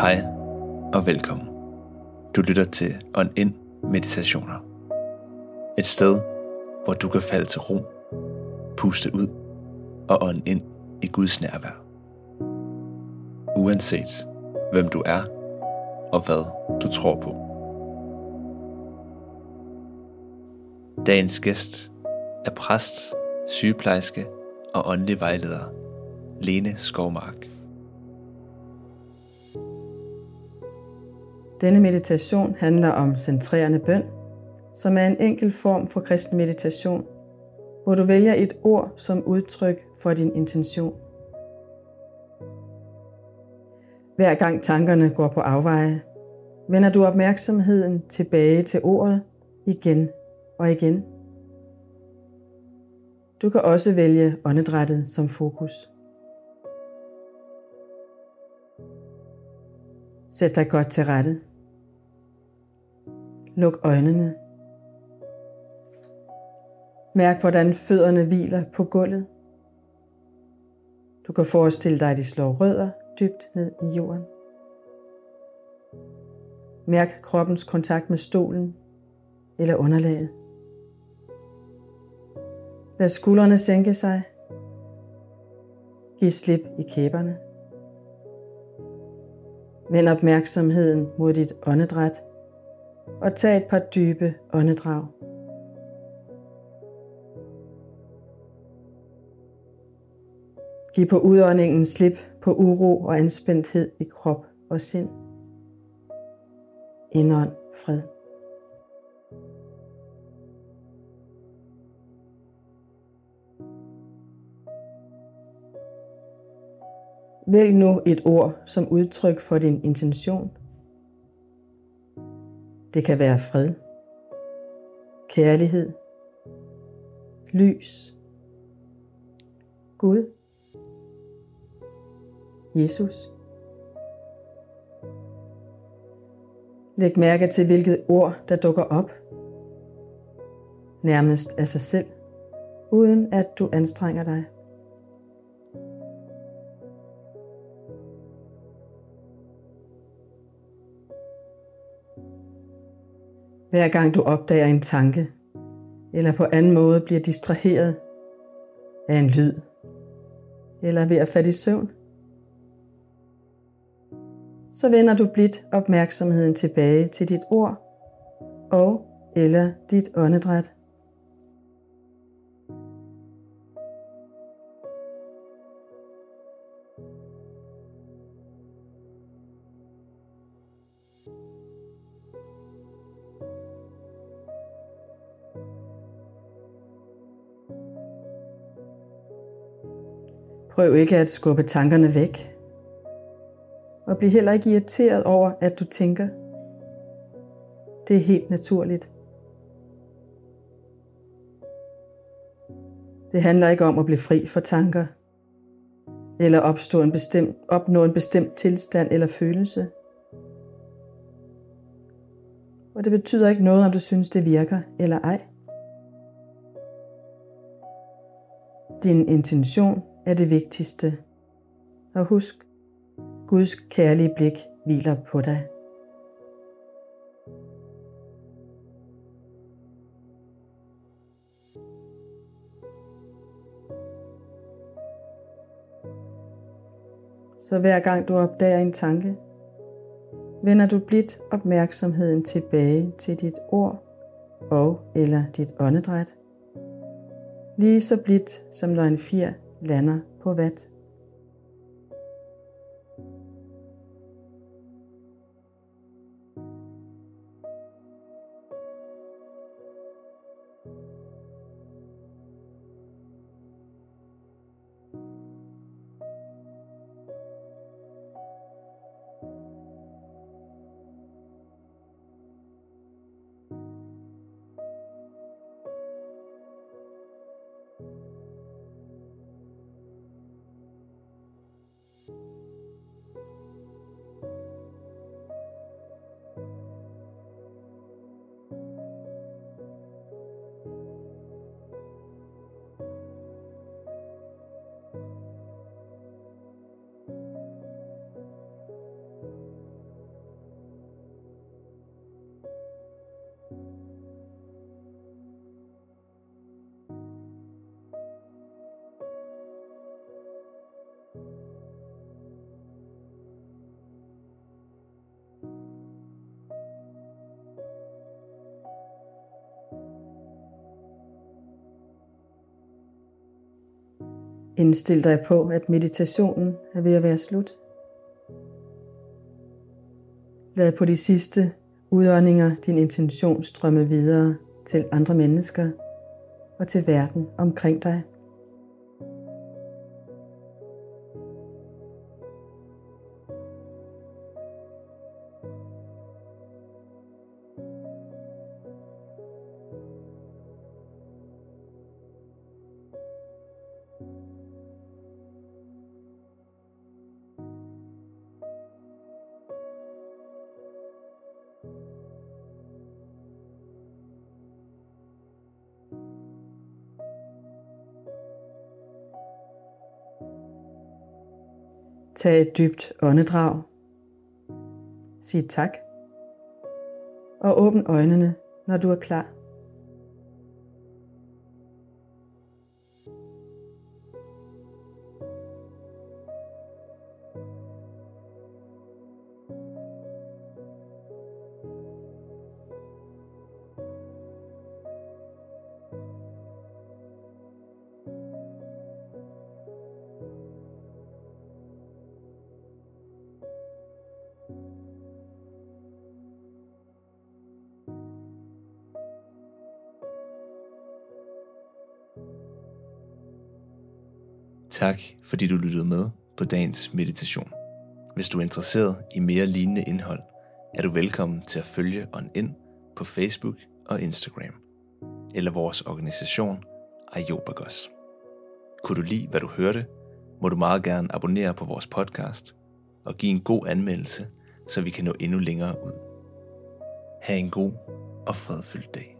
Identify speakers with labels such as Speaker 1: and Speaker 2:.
Speaker 1: Hej og velkommen. Du lytter til On In Meditationer. Et sted, hvor du kan falde til ro, puste ud og ånde ind i Guds nærvær. Uanset hvem du er og hvad du tror på. Dagens gæst er præst, sygeplejerske og åndelig vejleder Lene Skovmark.
Speaker 2: Denne meditation handler om centrerende bøn, som er en enkel form for kristen meditation, hvor du vælger et ord som udtryk for din intention. Hver gang tankerne går på afveje, vender du opmærksomheden tilbage til ordet igen og igen. Du kan også vælge åndedrættet som fokus. Sæt dig godt til rette. Luk øjnene. Mærk, hvordan fødderne hviler på gulvet. Du kan forestille dig, at de slår rødder dybt ned i jorden. Mærk kroppens kontakt med stolen eller underlaget. Lad skuldrene sænke sig. Giv slip i kæberne. Vend opmærksomheden mod dit åndedræt og tag et par dybe åndedrag. Giv på udåndingen slip på uro og anspændthed i krop og sind. Indånd fred. Vælg nu et ord som udtryk for din intention. Det kan være fred, kærlighed, lys, Gud, Jesus. Læg mærke til, hvilket ord, der dukker op, nærmest af sig selv, uden at du anstrenger dig. Hver gang du opdager en tanke, eller på anden måde bliver distraheret af en lyd, eller ved at falde i søvn, så vender du blidt opmærksomheden tilbage til dit ord og eller dit åndedræt. Prøv ikke at skubbe tankerne væk. Og bliv heller ikke irriteret over, at du tænker. Det er helt naturligt. Det handler ikke om at blive fri for tanker, eller opstå en bestemt, opnå en bestemt tilstand eller følelse. Og det betyder ikke noget, om du synes, det virker eller ej. Din intention er det vigtigste. Og husk, Guds kærlige blik hviler på dig. Så hver gang du opdager en tanke, vender du blidt opmærksomheden tilbage til dit ord og eller dit åndedræt. Lige så blidt som når en fjer lander på vat. Indstil dig på, at meditationen er ved at være slut. Lad på de sidste udåndinger din intention strømme videre til andre mennesker og til verden omkring dig. Tag et dybt åndedrag. Sig tak. Og åbn øjnene, når du er klar.
Speaker 1: Tak fordi du lyttede med på dagens meditation. Hvis du er interesseret i mere lignende indhold, er du velkommen til at følge On In på Facebook og Instagram, eller vores organisation Ajobagos. Kunne du lide, hvad du hørte, må du meget gerne abonnere på vores podcast og give en god anmeldelse, så vi kan nå endnu længere ud. Ha' en god og fredfyldt dag.